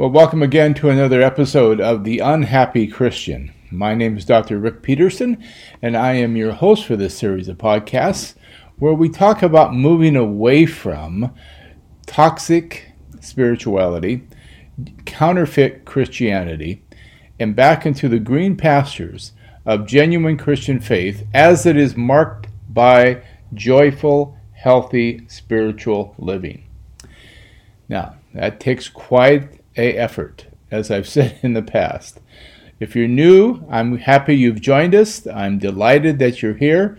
Well, welcome again to another episode of The Unhappy Christian. My name is Dr. Rick Peterson, and I am your host for this series of podcasts where we talk about moving away from toxic spirituality, counterfeit Christianity, and back into the green pastures of genuine Christian faith as it is marked by joyful, healthy spiritual living. Now, that takes quite a effort, as I've said in the past. If you're new, I'm happy you've joined us. I'm delighted that you're here.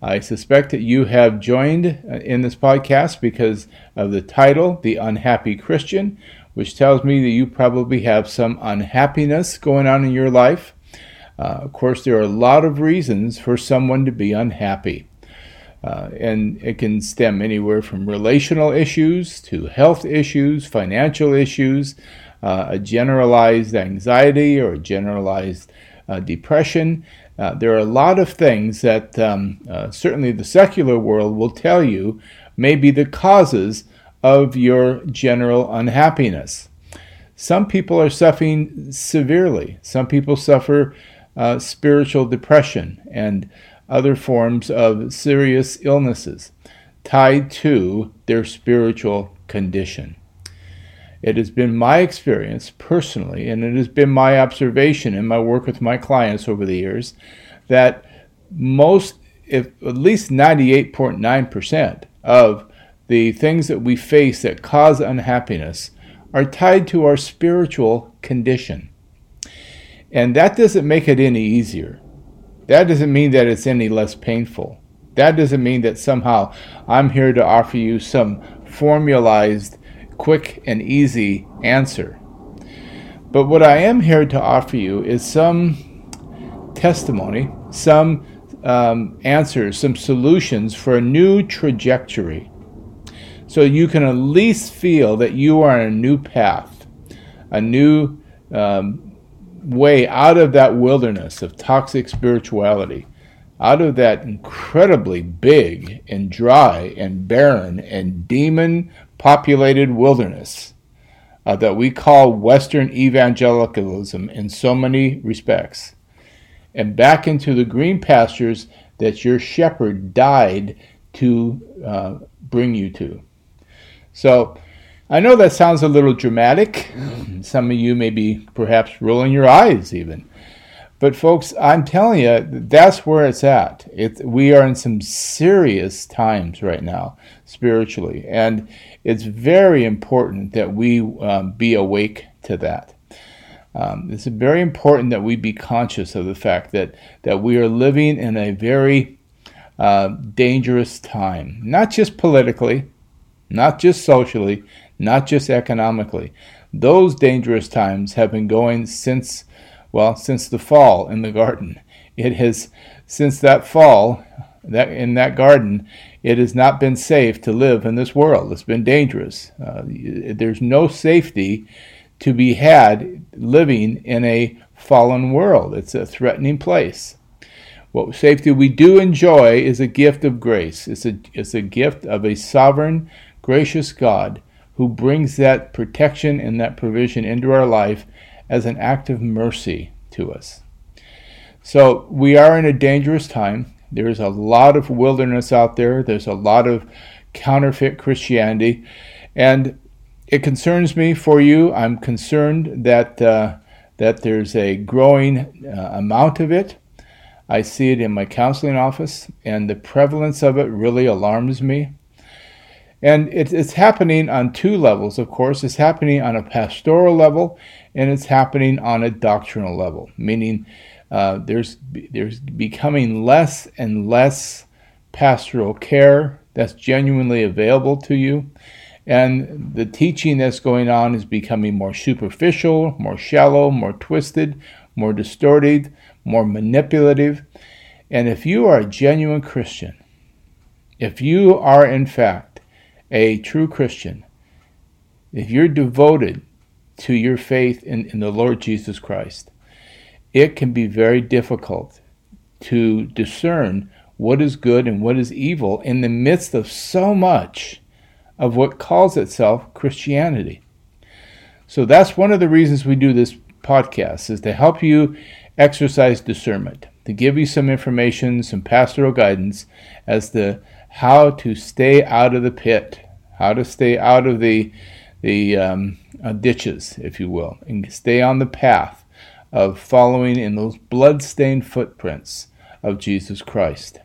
I suspect that you have joined uh, in this podcast because of the title, The Unhappy Christian, which tells me that you probably have some unhappiness going on in your life. Uh, of course, there are a lot of reasons for someone to be unhappy. Uh, and it can stem anywhere from relational issues to health issues, financial issues, uh, a generalized anxiety or a generalized uh, depression. Uh, there are a lot of things that um, uh, certainly the secular world will tell you may be the causes of your general unhappiness. Some people are suffering severely. Some people suffer uh, spiritual depression and other forms of serious illnesses tied to their spiritual condition. It has been my experience personally, and it has been my observation in my work with my clients over the years, that most, if at least 98.9% of the things that we face that cause unhappiness are tied to our spiritual condition. And that doesn't make it any easier. That doesn't mean that it's any less painful. That doesn't mean that somehow I'm here to offer you some formalized, quick, and easy answer. But what I am here to offer you is some testimony, some um, answers, some solutions for a new trajectory. So you can at least feel that you are on a new path, a new um, way out of that wilderness of toxic spirituality, out of that incredibly big and dry and barren and demon populated wilderness uh, that we call Western evangelicalism in so many respects, and back into the green pastures that your shepherd died to uh, bring you to. So, I know that sounds a little dramatic. Some of you may be perhaps rolling your eyes even. But folks, I'm telling you, that's where it's at. It, we are in some serious times right now, spiritually, and it's very important that we um, be awake to that. Um, it's very important that we be conscious of the fact that that we are living in a very uh, dangerous time, not just politically, not just socially, not just economically. Those dangerous times have been going since, well, since the fall in the garden. It has, since that fall, that in that garden, it has not been safe to live in this world. It's been dangerous. Uh, there's no safety to be had living in a fallen world. It's a threatening place. What safety we do enjoy is a gift of grace. It's a, it's a gift of a sovereign, gracious God who brings that protection and that provision into our life as an act of mercy to us. So we are in a dangerous time. There's a lot of wilderness out there, there's a lot of counterfeit Christianity. And it concerns me for you. I'm concerned that, uh, that there's a growing uh, amount of it. I see it in my counseling office, and the prevalence of it really alarms me. And it, it's happening on two levels, of course. It's happening on a pastoral level and it's happening on a doctrinal level, meaning uh, there's, there's becoming less and less pastoral care that's genuinely available to you. And the teaching that's going on is becoming more superficial, more shallow, more twisted, more distorted, more manipulative. And if you are a genuine Christian, if you are in fact a true Christian, if you're devoted to your faith in, in the Lord Jesus Christ, it can be very difficult to discern what is good and what is evil in the midst of so much of what calls itself Christianity. So that's one of the reasons we do this podcast is to help you exercise discernment, to give you some information, some pastoral guidance as to how to stay out of the pit, how to stay out of the the um, uh, ditches, if you will, and stay on the path of following in those blood-stained footprints of Jesus Christ.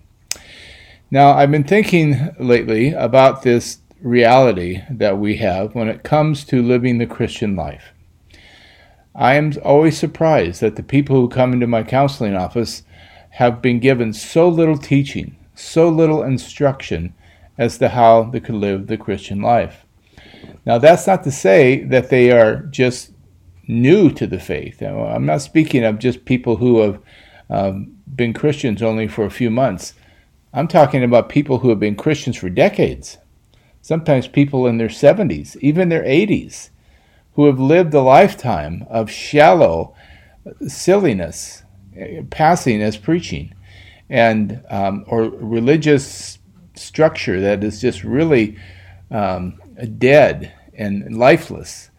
Now, I've been thinking lately about this reality that we have when it comes to living the Christian life. I am always surprised that the people who come into my counseling office have been given so little teaching, so little instruction as to how they could live the Christian life. Now, that's not to say that they are just new to the faith. I'm not speaking of just people who have um, been Christians only for a few months. I'm talking about people who have been Christians for decades, sometimes people in their 70s, even their 80s who have lived a lifetime of shallow silliness, passing as preaching, and um, or religious structure that is just really um, dead and lifeless.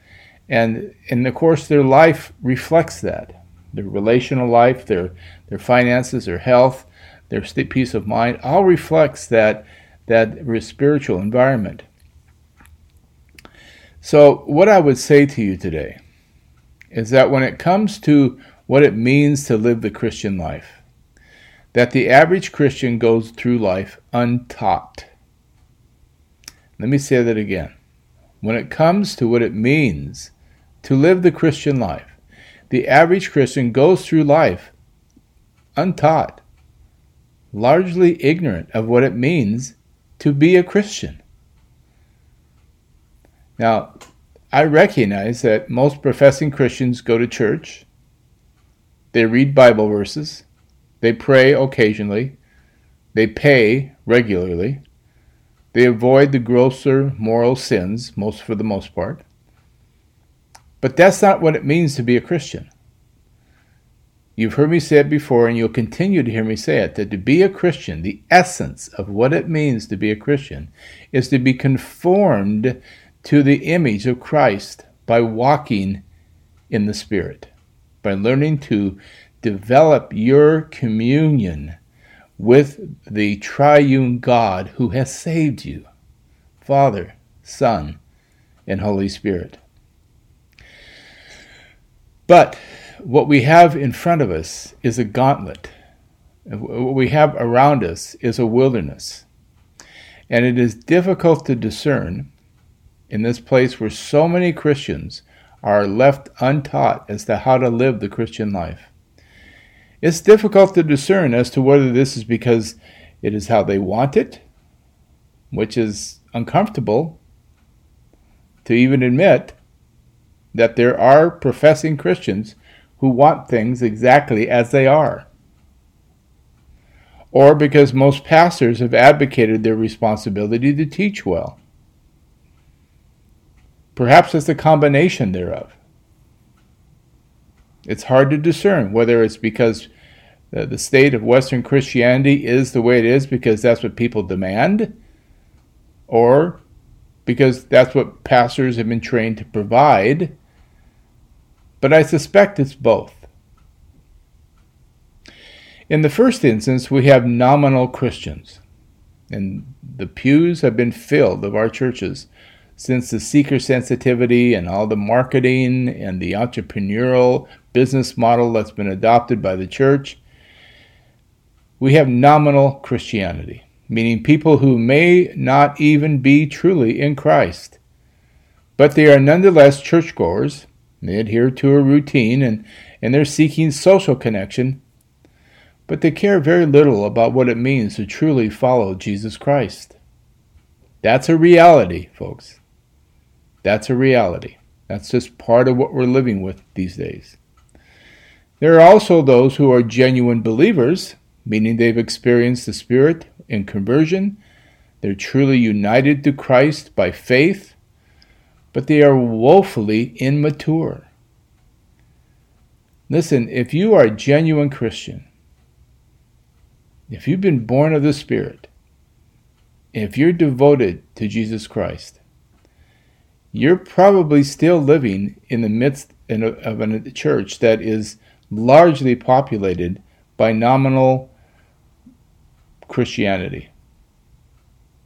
And, and of course, their life reflects that. Their relational life, their, their finances, their health, their peace of mind, all reflects that, that spiritual environment. So, what I would say to you today is that when it comes to what it means to live the Christian life, that the average Christian goes through life untaught. Let me say that again. When it comes to what it means to live the Christian life, the average Christian goes through life untaught, largely ignorant of what it means to be a Christian. Now, I recognize that most professing Christians go to church, they read Bible verses, they pray occasionally, they pay regularly, they avoid the grosser moral sins, most for the most part. But that's not what it means to be a Christian. You've heard me say it before, and you'll continue to hear me say it that to be a Christian, the essence of what it means to be a Christian, is to be conformed to the image of Christ by walking in the Spirit, by learning to develop your communion with the triune God who has saved you Father, Son, and Holy Spirit. But what we have in front of us is a gauntlet. What we have around us is a wilderness. And it is difficult to discern in this place where so many Christians are left untaught as to how to live the Christian life. It's difficult to discern as to whether this is because it is how they want it, which is uncomfortable to even admit that there are professing Christians who want things exactly as they are. Or because most pastors have advocated their responsibility to teach well. Perhaps it's a combination thereof. It's hard to discern whether it's because the state of Western Christianity is the way it is because that's what people demand, or because that's what pastors have been trained to provide. But I suspect it's both. In the first instance, we have nominal Christians, and the pews have been filled of our churches since the seeker sensitivity and all the marketing and the entrepreneurial business model that's been adopted by the church, we have nominal Christianity, meaning people who may not even be truly in Christ. But they are nonetheless churchgoers. They adhere to a routine and, and they're seeking social connection, but they care very little about what it means to truly follow Jesus Christ. That's a reality, folks. That's a reality. That's just part of what we're living with these days. There are also those who are genuine believers, meaning they've experienced the Spirit in conversion. They're truly united to Christ by faith, but they are woefully immature. Listen, if you are a genuine Christian, if you've been born of the Spirit, if you're devoted to Jesus Christ, you're probably still living in the midst of a church that is largely populated by nominal Christianity.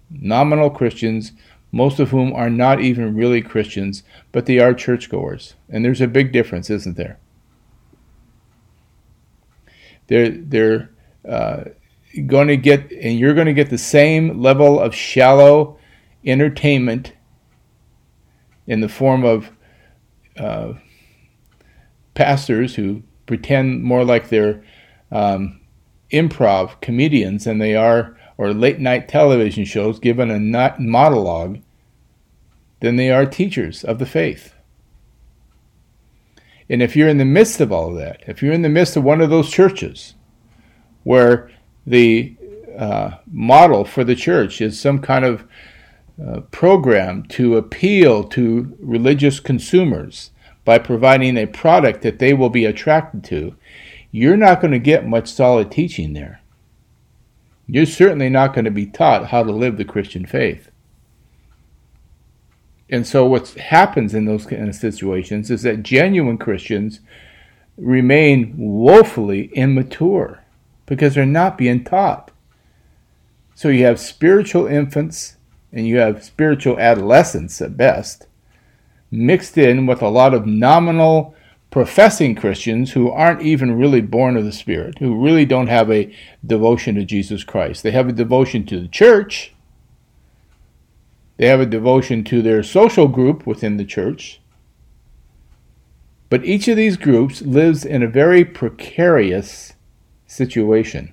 Nominal Christians, most of whom are not even really Christians, but they are churchgoers. And there's a big difference, isn't there? They're, they're uh, going to get, and you're going to get the same level of shallow entertainment in the form of uh, pastors who pretend more like they're um, improv comedians than they are, or late night television shows given a monologue, than they are teachers of the faith. And if you're in the midst of all of that, if you're in the midst of one of those churches where the uh, model for the church is some kind of uh, program to appeal to religious consumers by providing a product that they will be attracted to, you're not going to get much solid teaching there. You're certainly not going to be taught how to live the Christian faith. And so, what happens in those kind of situations is that genuine Christians remain woefully immature because they're not being taught. So, you have spiritual infants and you have spiritual adolescents at best, mixed in with a lot of nominal professing Christians who aren't even really born of the Spirit, who really don't have a devotion to Jesus Christ. They have a devotion to the church, they have a devotion to their social group within the church. But each of these groups lives in a very precarious situation.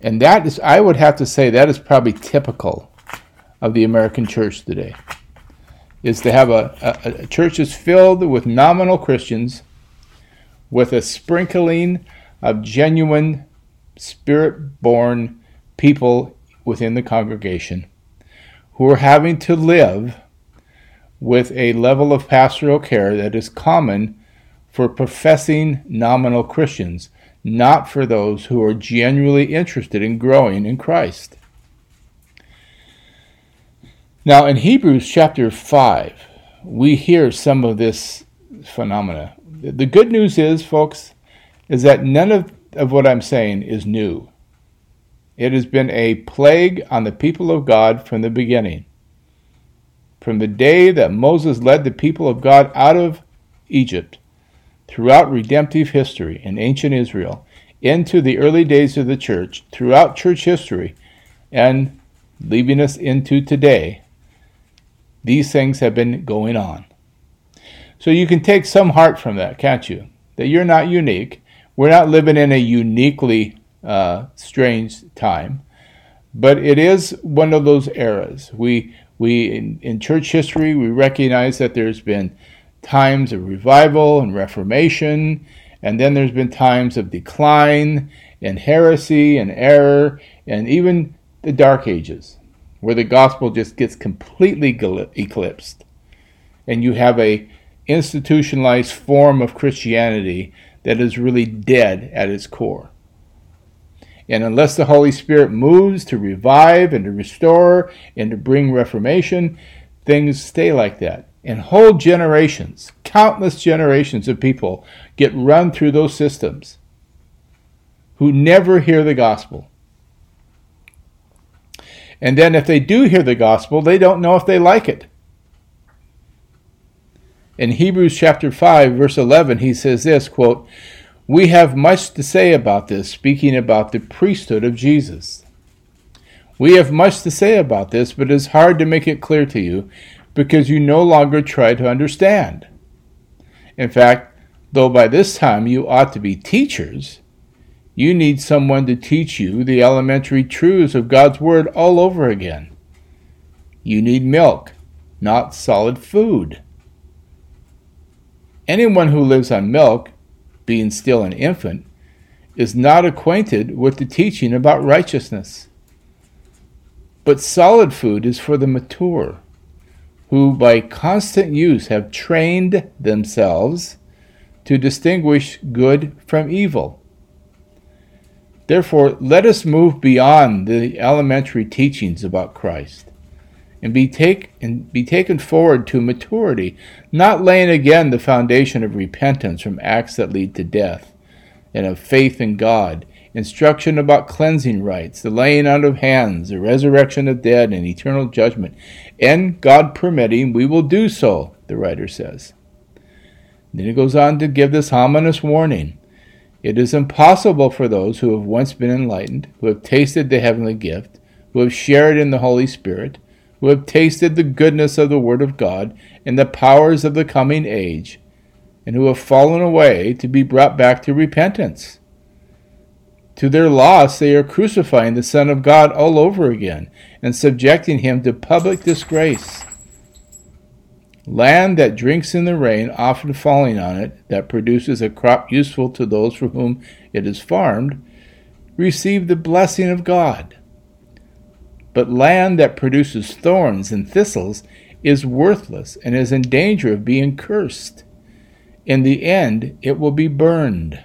And that is, I would have to say, that is probably typical of the American church today. Is to have a, a, a church that's filled with nominal Christians with a sprinkling of genuine spirit born people within the congregation who are having to live with a level of pastoral care that is common for professing nominal Christians not for those who are genuinely interested in growing in Christ. Now, in Hebrews chapter 5, we hear some of this phenomena. The good news is, folks, is that none of, of what I'm saying is new. It has been a plague on the people of God from the beginning. From the day that Moses led the people of God out of Egypt throughout redemptive history in ancient Israel, into the early days of the church, throughout church history, and leaving us into today, these things have been going on. So you can take some heart from that, can't you? That you're not unique. We're not living in a uniquely uh, strange time, but it is one of those eras. We we in, in church history we recognize that there's been times of revival and reformation, and then there's been times of decline and heresy and error, and even the Dark Ages, where the gospel just gets completely eclipsed, and you have a institutionalized form of Christianity that is really dead at its core. And unless the Holy Spirit moves to revive and to restore and to bring reformation, things stay like that. And whole generations, countless generations of people get run through those systems who never hear the gospel. And then if they do hear the gospel, they don't know if they like it. In Hebrews chapter 5 verse 11 he says this quote, "We have much to say about this, speaking about the priesthood of Jesus. We have much to say about this, but it is hard to make it clear to you because you no longer try to understand. In fact, though by this time you ought to be teachers, you need someone to teach you the elementary truths of God's Word all over again. You need milk, not solid food. Anyone who lives on milk, being still an infant, is not acquainted with the teaching about righteousness. But solid food is for the mature who by constant use have trained themselves to distinguish good from evil. Therefore, let us move beyond the elementary teachings about Christ and be, take, and be taken forward to maturity, not laying again the foundation of repentance from acts that lead to death, and of faith in God, instruction about cleansing rites, the laying out of hands, the resurrection of dead, and eternal judgment. And God permitting, we will do so, the writer says. Then he goes on to give this ominous warning. It is impossible for those who have once been enlightened, who have tasted the heavenly gift, who have shared in the Holy Spirit, who have tasted the goodness of the Word of God and the powers of the coming age, and who have fallen away to be brought back to repentance. To their loss, they are crucifying the Son of God all over again and subjecting him to public disgrace. Land that drinks in the rain, often falling on it, that produces a crop useful to those for whom it is farmed, receive the blessing of God. But land that produces thorns and thistles is worthless and is in danger of being cursed. In the end, it will be burned.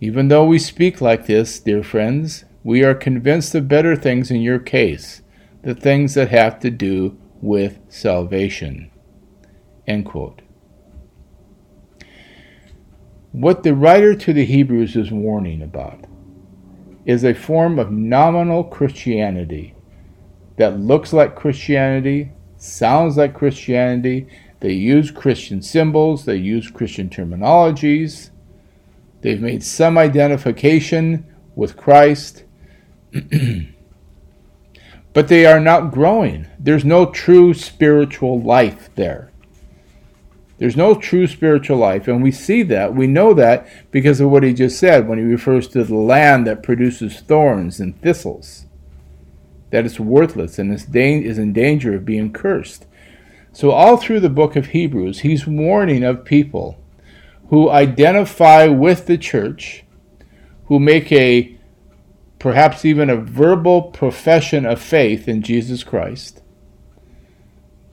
Even though we speak like this, dear friends, we are convinced of better things in your case, the things that have to do with salvation. End quote. What the writer to the Hebrews is warning about is a form of nominal Christianity that looks like Christianity, sounds like Christianity. They use Christian symbols, they use Christian terminologies. They've made some identification with Christ. but they are not growing. There's no true spiritual life there. There's no true spiritual life, and we see that. We know that because of what he just said when he refers to the land that produces thorns and thistles, that it's worthless and is in danger of being cursed. So, all through the book of Hebrews, he's warning of people who identify with the church, who make a perhaps even a verbal profession of faith in Jesus Christ,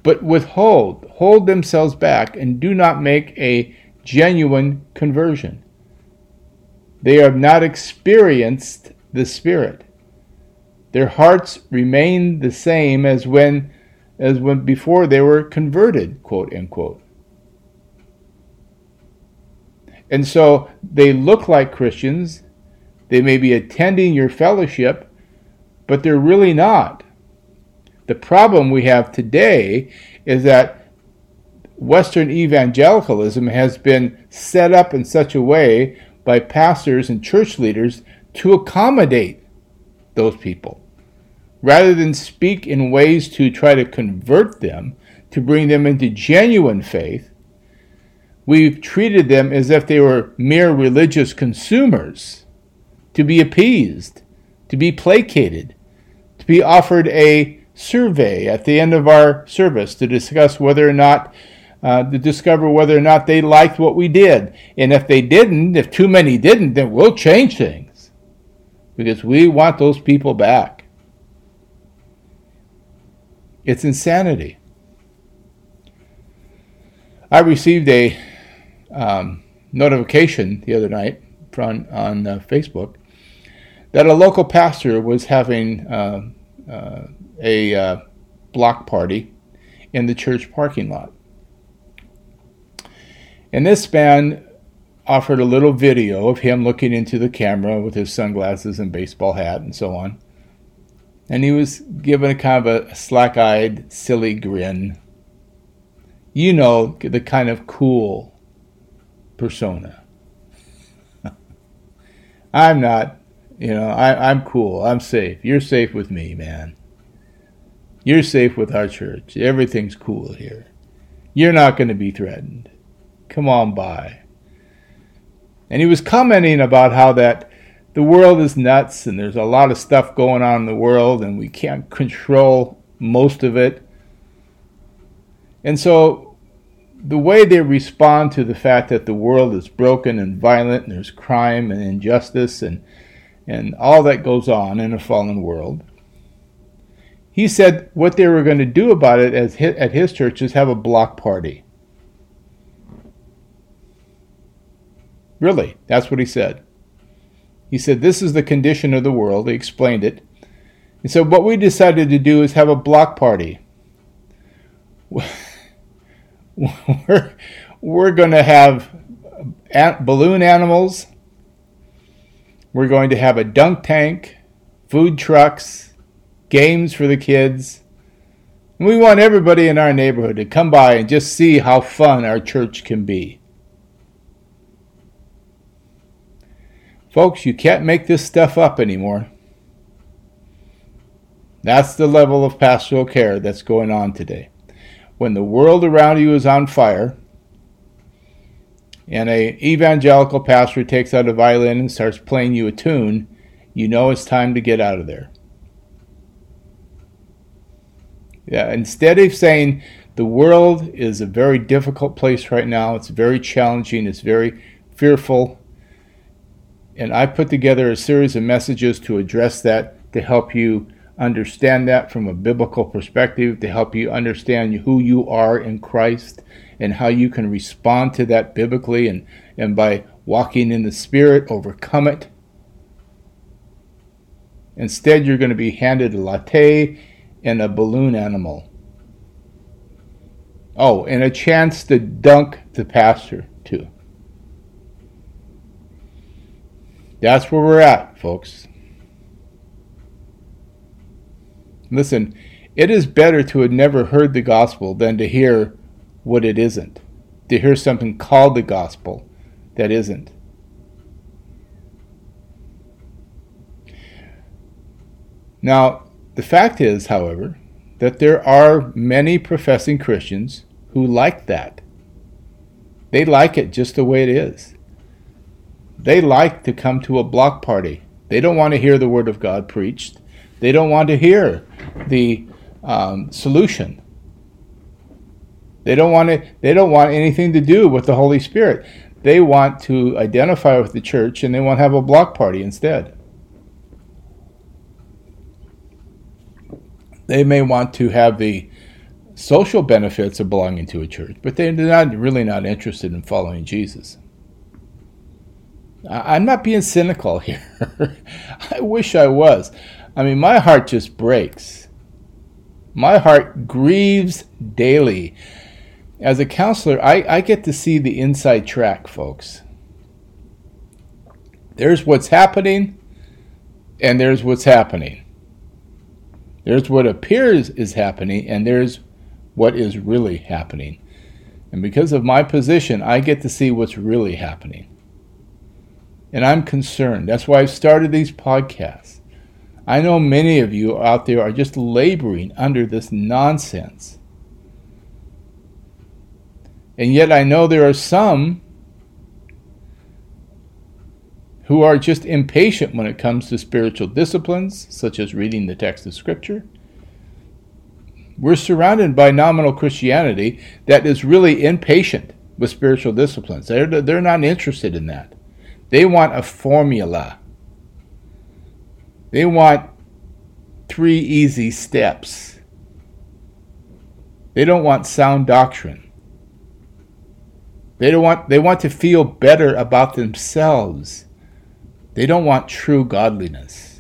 but withhold, hold themselves back, and do not make a genuine conversion. They have not experienced the Spirit. Their hearts remain the same as when as when before they were converted, quote unquote. And so they look like Christians, they may be attending your fellowship, but they're really not. The problem we have today is that Western evangelicalism has been set up in such a way by pastors and church leaders to accommodate those people. Rather than speak in ways to try to convert them, to bring them into genuine faith, we've treated them as if they were mere religious consumers to be appeased, to be placated, to be offered a survey at the end of our service to discuss whether or not, uh, to discover whether or not they liked what we did. And if they didn't, if too many didn't, then we'll change things because we want those people back. It's insanity. I received a um, notification the other night on, on uh, Facebook that a local pastor was having uh, uh, a uh, block party in the church parking lot. And this man offered a little video of him looking into the camera with his sunglasses and baseball hat and so on. And he was given a kind of a slack eyed, silly grin. You know, the kind of cool persona. I'm not you know, I, I'm cool. I'm safe. You're safe with me, man. You're safe with our church. Everything's cool here. You're not going to be threatened. Come on by. And he was commenting about how that the world is nuts and there's a lot of stuff going on in the world and we can't control most of it. And so the way they respond to the fact that the world is broken and violent and there's crime and injustice and and all that goes on in a fallen world. He said what they were going to do about it at his church is have a block party. Really, that's what he said. He said, This is the condition of the world. He explained it. And so, what we decided to do is have a block party. We're, we're going to have balloon animals. We're going to have a dunk tank, food trucks, games for the kids. And we want everybody in our neighborhood to come by and just see how fun our church can be. Folks, you can't make this stuff up anymore. That's the level of pastoral care that's going on today. When the world around you is on fire, and a evangelical pastor takes out a violin and starts playing you a tune, you know it's time to get out of there. Yeah, instead of saying the world is a very difficult place right now, it's very challenging, it's very fearful, and I put together a series of messages to address that to help you understand that from a biblical perspective, to help you understand who you are in Christ and how you can respond to that biblically and, and by walking in the Spirit, overcome it. Instead, you're going to be handed a latte and a balloon animal. Oh, and a chance to dunk the pastor, too. That's where we're at, folks. Listen, it is better to have never heard the gospel than to hear what it isn't, to hear something called the gospel that isn't. Now, the fact is, however, that there are many professing Christians who like that. They like it just the way it is. They like to come to a block party. They don't want to hear the Word of God preached. They don't want to hear the um, solution. They don't want it. They don't want anything to do with the Holy Spirit. They want to identify with the church and they want to have a block party instead. They may want to have the social benefits of belonging to a church, but they're not really not interested in following Jesus. I'm not being cynical here. I wish I was. I mean, my heart just breaks. My heart grieves daily. As a counselor, I, I get to see the inside track, folks. There's what's happening, and there's what's happening. There's what appears is happening, and there's what is really happening. And because of my position, I get to see what's really happening. And I'm concerned. That's why I've started these podcasts. I know many of you out there are just laboring under this nonsense. And yet I know there are some who are just impatient when it comes to spiritual disciplines, such as reading the text of Scripture. We're surrounded by nominal Christianity that is really impatient with spiritual disciplines. They're, they're not interested in that. They want a formula. They want three easy steps. They don't want sound doctrine. They don't want they want to feel better about themselves. They don't want true godliness.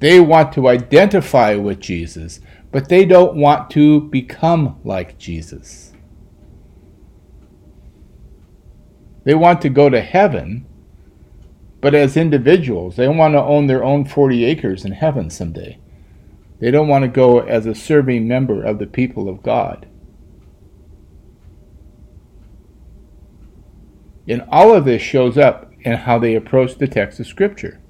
They want to identify with Jesus, but they don't want to become like Jesus. They want to go to heaven, but as individuals, they want to own their own 40 acres in heaven someday. They don't want to go as a serving member of the people of God. And all of this shows up in how they approach the text of Scripture.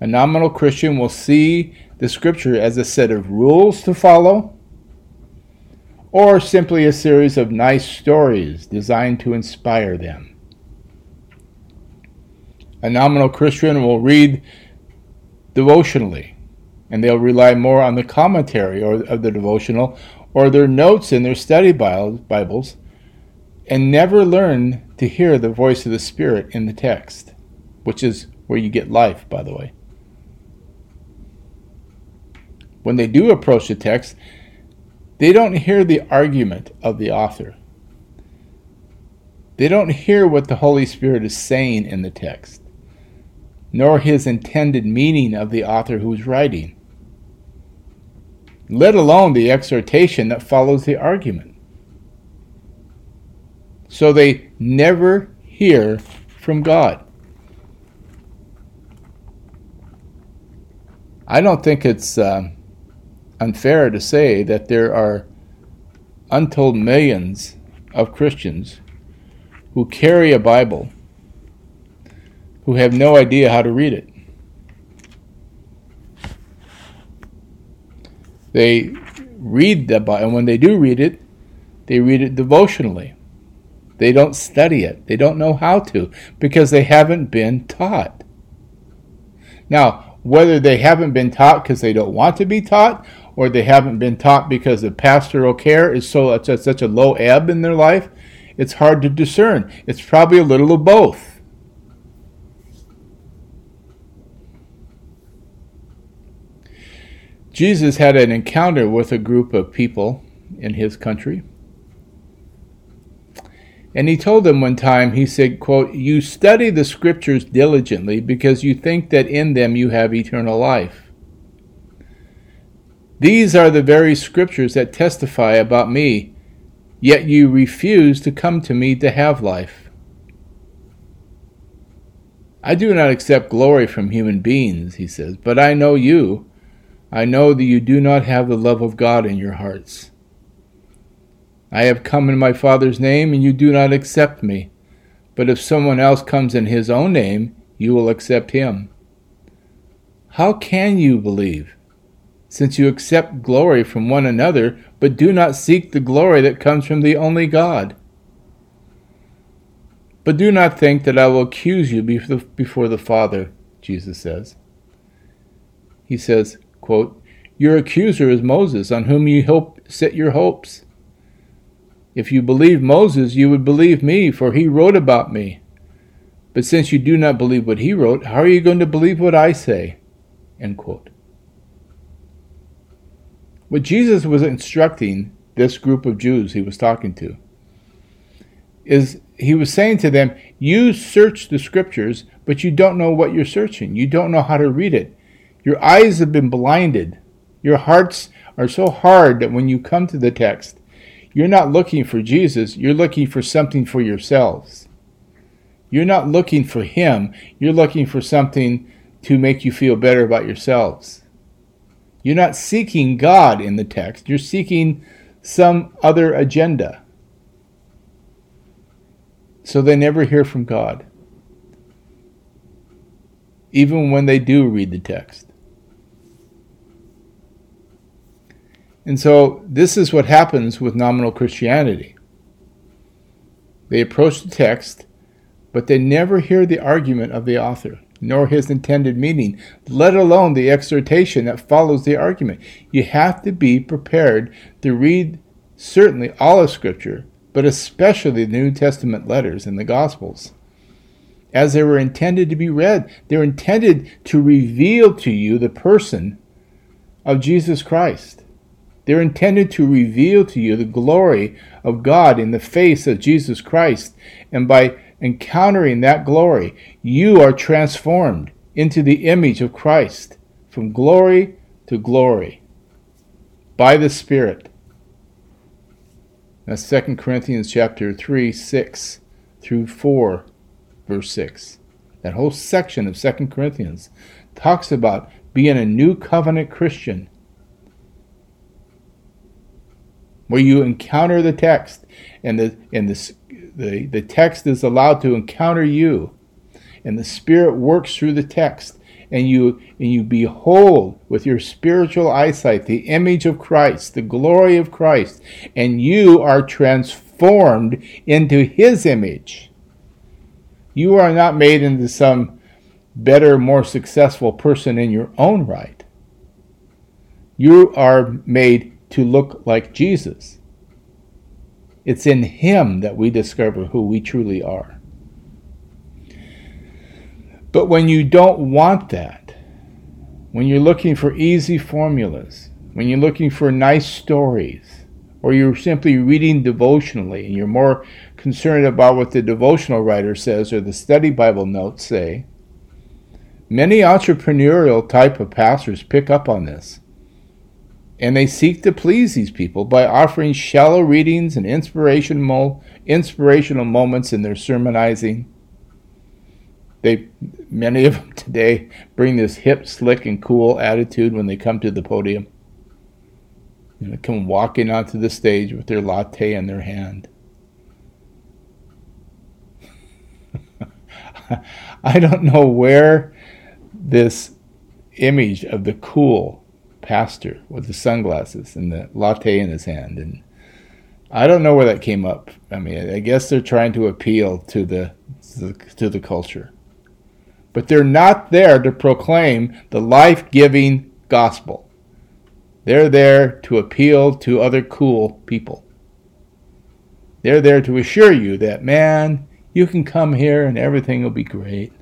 A nominal Christian will see the Scripture as a set of rules to follow or simply a series of nice stories designed to inspire them. A nominal Christian will read devotionally, and they'll rely more on the commentary or, of the devotional or their notes in their study Bibles, and never learn to hear the voice of the Spirit in the text, which is where you get life, by the way. When they do approach the text, they don't hear the argument of the author. They don't hear what the Holy Spirit is saying in the text. Nor his intended meaning of the author who's writing, let alone the exhortation that follows the argument. So they never hear from God. I don't think it's uh, unfair to say that there are untold millions of Christians who carry a Bible who have no idea how to read it. They read the Bible, and when they do read it, they read it devotionally. They don't study it. They don't know how to because they haven't been taught. Now, whether they haven't been taught because they don't want to be taught, or they haven't been taught because the pastoral care is so at such a low ebb in their life, it's hard to discern. It's probably a little of both. Jesus had an encounter with a group of people in his country. And he told them one time, he said, quote, You study the scriptures diligently because you think that in them you have eternal life. These are the very scriptures that testify about me, yet you refuse to come to me to have life. I do not accept glory from human beings, he says, but I know you. I know that you do not have the love of God in your hearts. I have come in my Father's name, and you do not accept me. But if someone else comes in his own name, you will accept him. How can you believe? since you accept glory from one another, but do not seek the glory that comes from the only God. But do not think that I will accuse you before the Father, Jesus says. He says, quote, Your accuser is Moses, on whom you hope set your hopes. If you believe Moses, you would believe me, for he wrote about me. But since you do not believe what he wrote, how are you going to believe what I say? End quote. What Jesus was instructing this group of Jews he was talking to is he was saying to them, You search the scriptures, but you don't know what you're searching. You don't know how to read it. Your eyes have been blinded. Your hearts are so hard that when you come to the text, you're not looking for Jesus, you're looking for something for yourselves. You're not looking for Him, you're looking for something to make you feel better about yourselves. You're not seeking God in the text, you're seeking some other agenda. So they never hear from God, even when they do read the text. And so this is what happens with nominal Christianity. They approach the text, but they never hear the argument of the author nor his intended meaning, let alone the exhortation that follows the argument. You have to be prepared to read certainly all of Scripture, but especially the New Testament letters and the Gospels. As they were intended to be read, they're intended to reveal to you the person of Jesus Christ. They're intended to reveal to you the glory of God in the face of Jesus Christ. And by encountering that glory, you are transformed into the image of Christ from glory to glory by the Spirit. That's 2 Corinthians chapter 3, 6 through 4, verse 6. That whole section of 2 Corinthians talks about being a new covenant Christian where you encounter the text and the and the the, the text is allowed to encounter you. And the spirit works through the text and you and you behold with your spiritual eyesight the image of Christ the glory of Christ and you are transformed into his image. You are not made into some better more successful person in your own right. You are made to look like Jesus it's in Him that we discover who we truly are. But when you don't want that, when you're looking for easy formulas, when you're looking for nice stories, or you're simply reading devotionally and you're more concerned about what the devotional writer says or the study Bible notes say, Many entrepreneurial type of pastors pick up on this. And they seek to please these people by offering shallow readings and inspirational inspirational moments in their sermonizing. They many of them today bring this hip, slick, and cool attitude when they come to the podium. You know, come walking onto the stage with their latte in their hand. I don't know where this image of the cool pastor with the sunglasses and the latte in his hand and I don't know where that came up. I mean, I guess they're trying to appeal to the to the, culture. But they're not there to proclaim the life-giving gospel. They're there to appeal to other cool people. They're there to assure you that man, you can come here and everything will be great.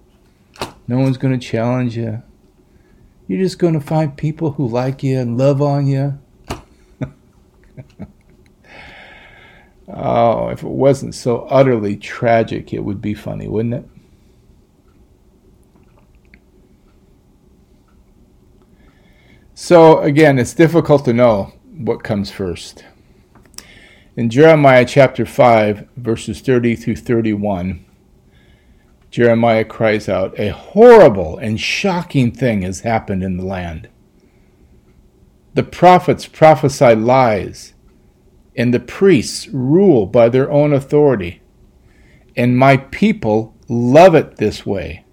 No one's going to challenge you. You're just going to find people who like you and love on you. oh, if it wasn't so utterly tragic, it would be funny, wouldn't it? So, again, it's difficult to know what comes first. In Jeremiah chapter 5, verses 30 through 31, Jeremiah cries out, A horrible and shocking thing has happened in the land. The prophets prophesy lies, and the priests rule by their own authority. And my people love it this way.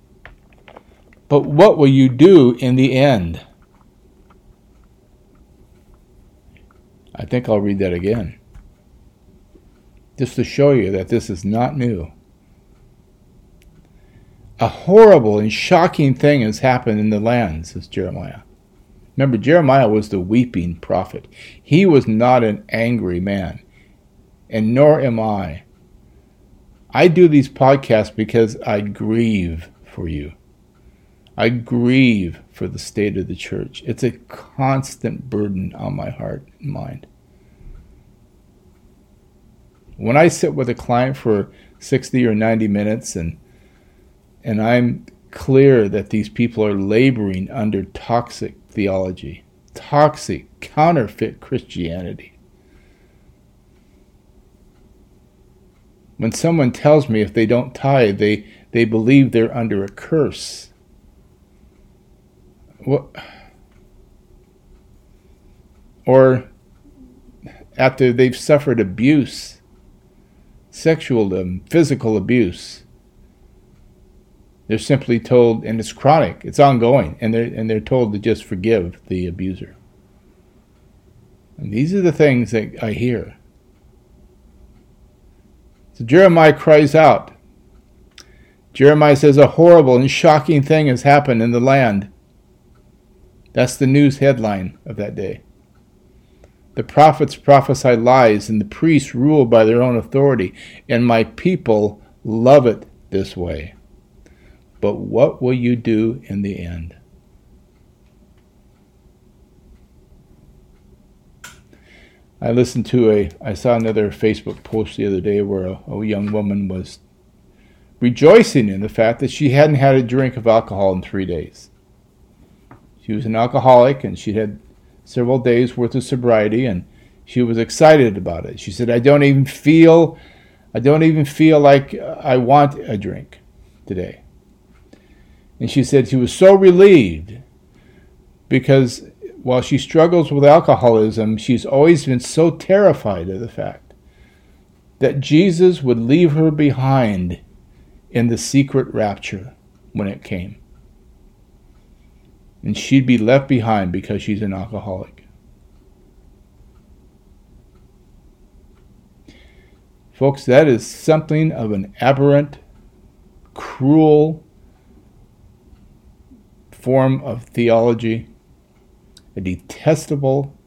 But what will you do in the end? I think I'll read that again. Just to show you that this is not new a horrible and shocking thing has happened in the land, says Jeremiah. Remember, Jeremiah was the weeping prophet. He was not an angry man, and nor am I. I do these podcasts because I grieve for you. I grieve for the state of the church. It's a constant burden on my heart and mind. When I sit with a client for 60 or 90 minutes and and I'm clear that these people are laboring under toxic theology, toxic, counterfeit Christianity. When someone tells me if they don't tithe, they, they believe they're under a curse. What? Or after they've suffered abuse, sexual and physical abuse, they're simply told, and it's chronic, it's ongoing, and they're, and they're told to just forgive the abuser. And these are the things that I hear. So Jeremiah cries out. Jeremiah says, A horrible and shocking thing has happened in the land. That's the news headline of that day. The prophets prophesy lies, and the priests rule by their own authority, and my people love it this way. But what will you do in the end? I listened to a, I saw another Facebook post the other day where a, a young woman was rejoicing in the fact that she hadn't had a drink of alcohol in three days. She was an alcoholic and she had several days worth of sobriety and she was excited about it. She said, I don't even feel, I don't even feel like I want a drink today. And she said she was so relieved because while she struggles with alcoholism, she's always been so terrified of the fact that Jesus would leave her behind in the secret rapture when it came. And she'd be left behind because she's an alcoholic. Folks, that is something of an aberrant, cruel, form of theology, a detestable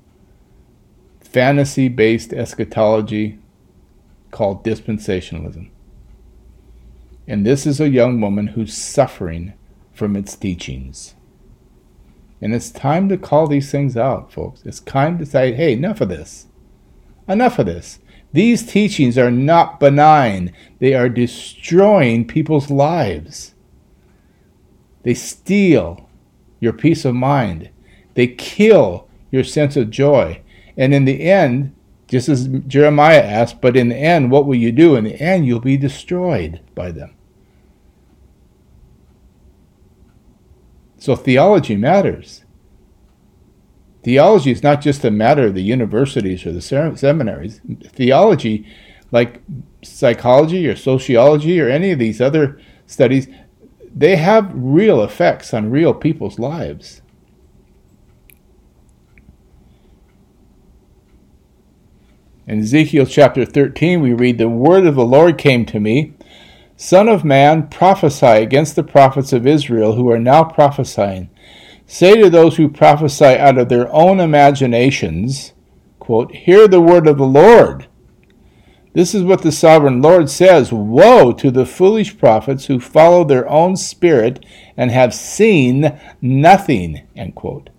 fantasy based eschatology called dispensationalism. And this is a young woman who's suffering from its teachings. And it's time to call these things out, folks. It's time to say, hey, enough of this. Enough of this. These teachings are not benign, they are destroying people's lives. They steal your peace of mind. They kill your sense of joy. And in the end, just as Jeremiah asked, but in the end, what will you do? In the end, you'll be destroyed by them. So theology matters. Theology is not just a matter of the universities or the seminaries. Theology, like psychology or sociology or any of these other studies, they have real effects on real people's lives. In Ezekiel chapter 13, we read, The word of the Lord came to me Son of man, prophesy against the prophets of Israel who are now prophesying. Say to those who prophesy out of their own imaginations, quote, Hear the word of the Lord. This is what the sovereign Lord says Woe to the foolish prophets who follow their own spirit and have seen nothing. End quote.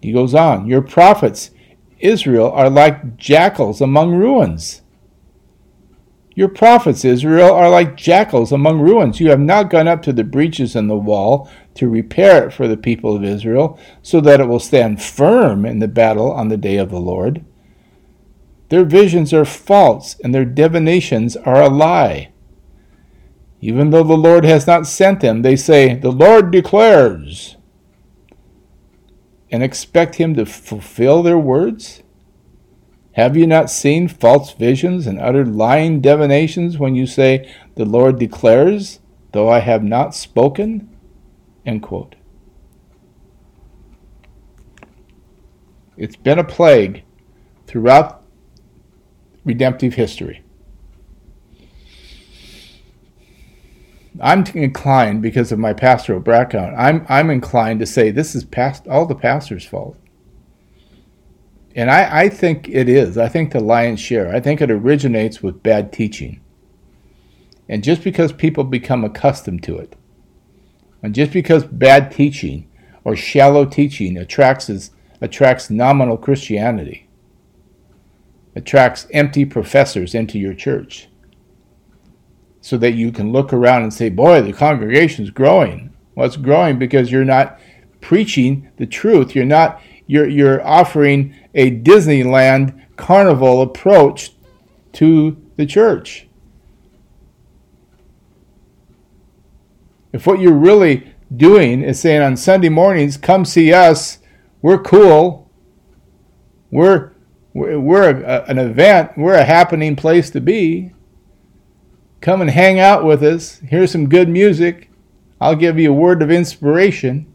He goes on, Your prophets Israel are like jackals among ruins. Your prophets, Israel, are like jackals among ruins. You have not gone up to the breaches in the wall to repair it for the people of Israel, so that it will stand firm in the battle on the day of the Lord. Their visions are false, and their divinations are a lie. Even though the Lord has not sent them, they say, The Lord declares and expect him to fulfill their words? Have you not seen false visions and uttered lying divinations when you say, The Lord declares, though I have not spoken? End quote. It's been a plague throughout redemptive history. I'm inclined because of my pastoral background. I'm I'm inclined to say this is past all the pastor's fault. And I, I think it is. I think the lion's share. I think it originates with bad teaching. And just because people become accustomed to it, and just because bad teaching or shallow teaching attracts attracts nominal Christianity, attracts empty professors into your church so that you can look around and say, boy, the congregation's growing. Well, it's growing because you're not preaching the truth. You're not you're you're offering a Disneyland carnival approach to the church. If what you're really doing is saying on Sunday mornings, come see us, we're cool, we're we're a, an event, we're a happening place to be, Come and hang out with us. Here's some good music. I'll give you a word of inspiration.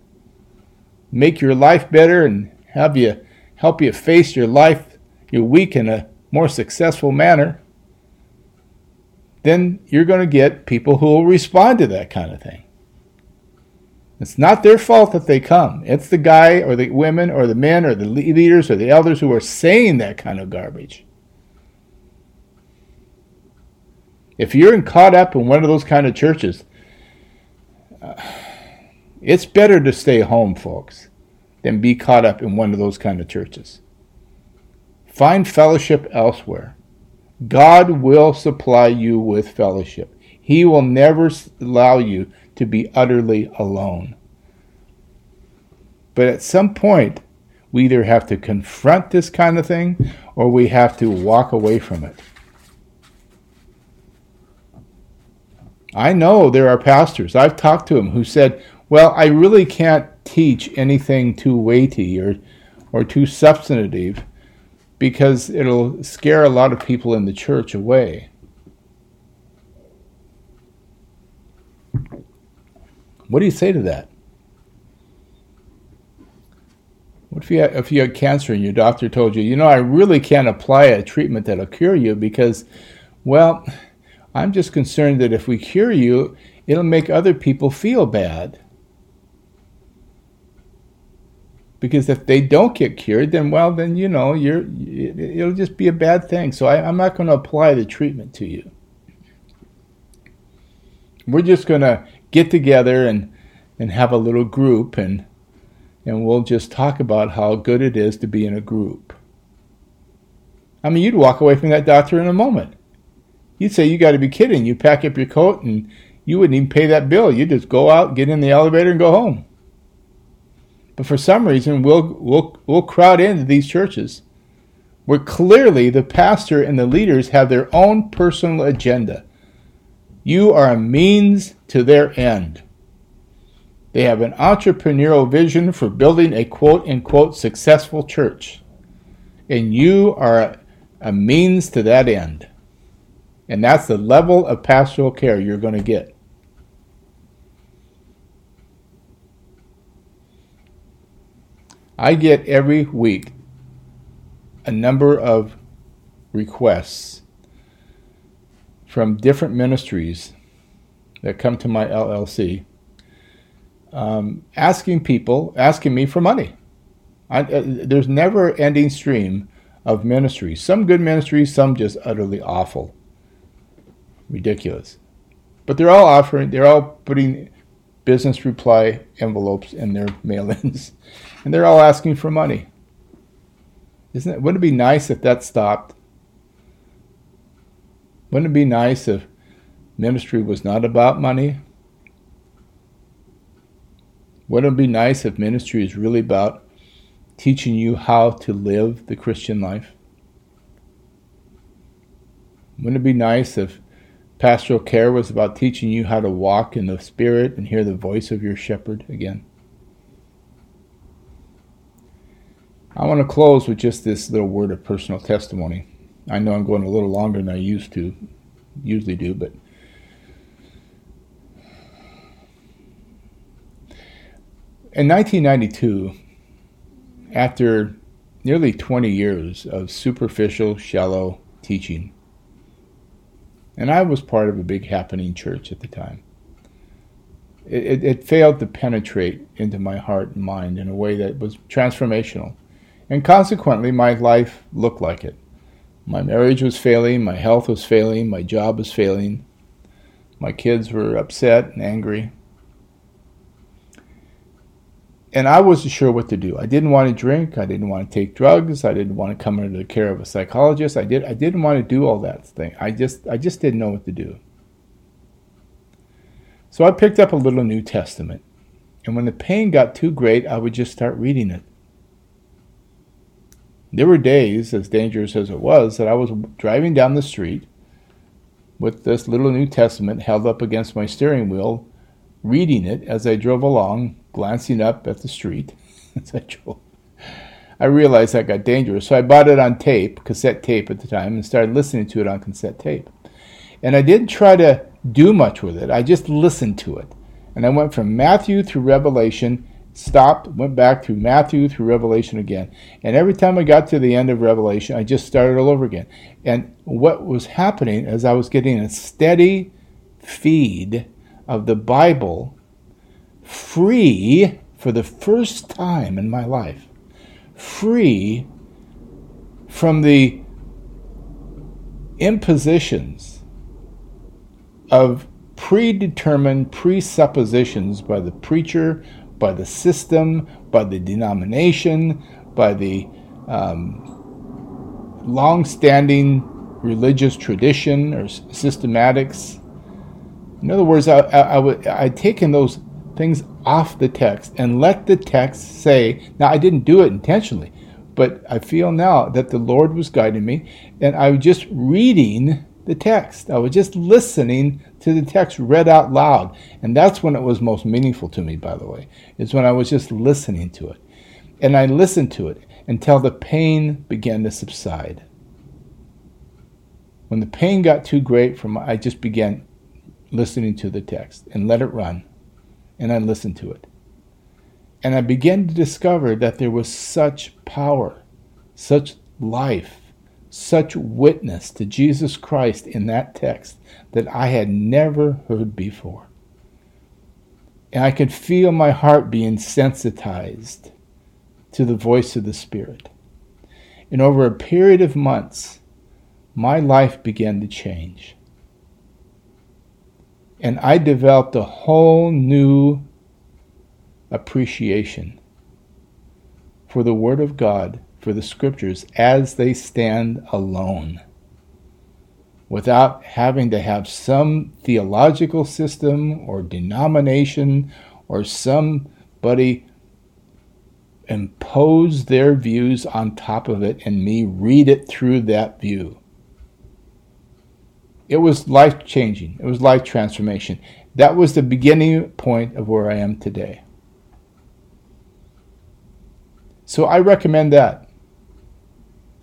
Make your life better and have you help you face your life, your week in a more successful manner. Then you're going to get people who will respond to that kind of thing. It's not their fault that they come. It's the guy or the women or the men or the leaders or the elders who are saying that kind of garbage. If you're caught up in one of those kind of churches, uh, it's better to stay home, folks, than be caught up in one of those kind of churches. Find fellowship elsewhere. God will supply you with fellowship. He will never allow you to be utterly alone. But at some point, we either have to confront this kind of thing or we have to walk away from it. I know there are pastors, I've talked to them, who said, Well, I really can't teach anything too weighty or, or too substantive because it'll scare a lot of people in the church away. What do you say to that? What if you, had, if you had cancer and your doctor told you, you know, I really can't apply a treatment that'll cure you because, well, I'm just concerned that if we cure you, it'll make other people feel bad. Because if they don't get cured, then well, then you know, you're it'll just be a bad thing. So I, I'm not going to apply the treatment to you. We're just going to get together and and have a little group and and we'll just talk about how good it is to be in a group. I mean, you'd walk away from that doctor in a moment you'd say you got to be kidding. You pack up your coat and you wouldn't even pay that bill. You just go out, get in the elevator, and go home. But for some reason, we'll, we'll, we'll crowd into these churches where clearly the pastor and the leaders have their own personal agenda. You are a means to their end. They have an entrepreneurial vision for building a quote unquote successful church. And you are a means to that end. And that's the level of pastoral care you're going to get. I get every week a number of requests from different ministries that come to my LLC um, asking people, asking me for money. I, uh, there's never ending stream of ministries. Some good ministries, some just utterly awful, ridiculous. But they're all offering, they're all putting business reply envelopes in their mail-ins, and they're all asking for money. Isn't it? Wouldn't it be nice if that stopped? Wouldn't it be nice if ministry was not about money? Wouldn't it be nice if ministry is really about teaching you how to live the Christian life? Wouldn't it be nice if pastoral care was about teaching you how to walk in the Spirit and hear the voice of your shepherd again? I want to close with just this little word of personal testimony. I know I'm going a little longer than I used to, usually do, but in 1992, after nearly 20 years of superficial, shallow teaching, and I was part of a big happening church at the time. It, it, failed to penetrate into my heart and mind in a way that was transformational. And consequently, my life looked like it. My marriage was failing, my health was failing, my job was failing, my kids were upset and angry. And I wasn't sure what to do. I didn't want to drink. I didn't want to take drugs. I didn't want to come under the care of a psychologist. I did. I didn't want to do all that thing. I just, I just didn't know what to do. So I picked up a little New Testament, and when the pain got too great, I would just start reading it. There were days, as dangerous as it was, that I was driving down the street with this little New Testament held up against my steering wheel, reading it as I drove along, glancing up at the street I. I realized that got dangerous, so I bought it on tape, cassette tape at the time, and started listening to it on cassette tape. And I didn't try to do much with it, I just listened to it. And I went from Matthew through Revelation stopped, went back through Matthew, through Revelation again. And every time I got to the end of Revelation, I just started all over again. And what was happening is I was getting a steady feed of the Bible free for the first time in my life, free from the impositions of predetermined presuppositions by the preacher by the system, by the denomination, by the um, long standing religious tradition or systematics. In other words, I, I, I would, I'd taken those things off the text and let the text say, now I didn't do it intentionally, but I feel now that the Lord was guiding me and I was just reading the text. I was just listening to the text read out loud. And that's when it was most meaningful to me, by the way, is when I was just listening to it. And I listened to it until the pain began to subside. When the pain got too great for my, I just began listening to the text and let it run. And I listened to it. And I began to discover that there was such power, such life, such witness to Jesus Christ in that text that I had never heard before. And I could feel my heart being sensitized to the voice of the Spirit. And over a period of months, my life began to change. And I developed a whole new appreciation for the Word of God for the scriptures as they stand alone. without having to have some theological system or denomination or somebody impose their views on top of it and me read it through that view. It was life changing, it was life transformation. That was the beginning point of where I am today. So I recommend that.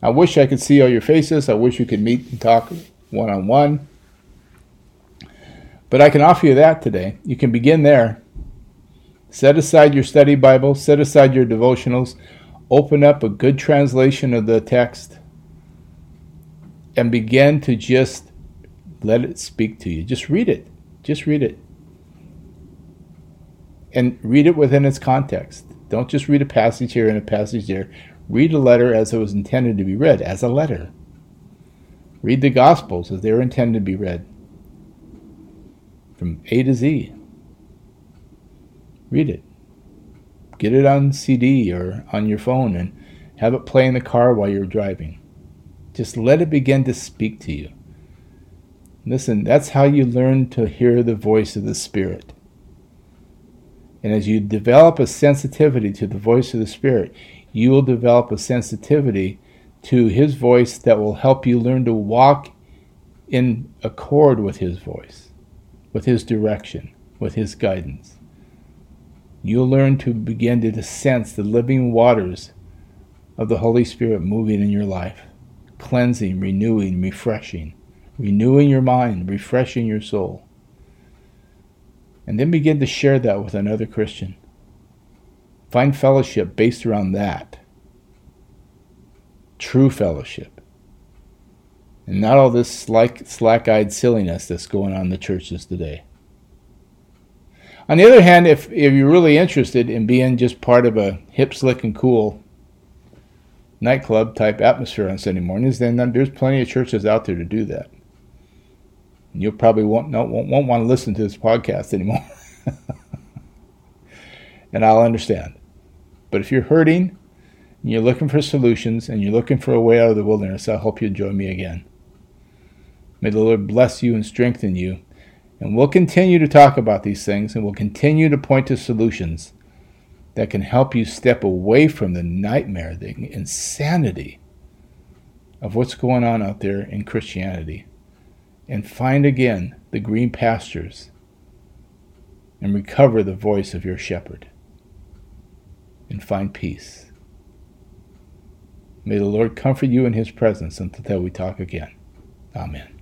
I wish I could see all your faces. I wish we could meet and talk one on one. But I can offer you that today. You can begin there. Set aside your study Bible, set aside your devotionals, open up a good translation of the text, and begin to just let it speak to you. Just read it. Just read it. And read it within its context. Don't just read a passage here and a passage there. Read a letter as it was intended to be read, as a letter. Read the Gospels as they were intended to be read, from A to Z. Read it. Get it on CD or on your phone and have it play in the car while you're driving. Just let it begin to speak to you. Listen, that's how you learn to hear the voice of the Spirit. And as you develop a sensitivity to the voice of the Spirit, you will develop a sensitivity to His voice that will help you learn to walk in accord with His voice, with His direction, with His guidance. You'll learn to begin to sense the living waters of the Holy Spirit moving in your life, cleansing, renewing, refreshing, renewing your mind, refreshing your soul. And then begin to share that with another Christian. Find fellowship based around that. True fellowship. And not all this slack eyed silliness that's going on in the churches today. On the other hand, if, if you're really interested in being just part of a hip, slick, and cool nightclub type atmosphere on Sunday mornings, then there's plenty of churches out there to do that. You probably won't, won't, won't want to listen to this podcast anymore. and I'll understand. But if you're hurting and you're looking for solutions and you're looking for a way out of the wilderness, I hope you join me again. May the Lord bless you and strengthen you and we'll continue to talk about these things and we'll continue to point to solutions that can help you step away from the nightmare, the insanity of what's going on out there in Christianity and find again the green pastures and recover the voice of your shepherd and find peace. May the Lord comfort you in his presence until we talk again. Amen.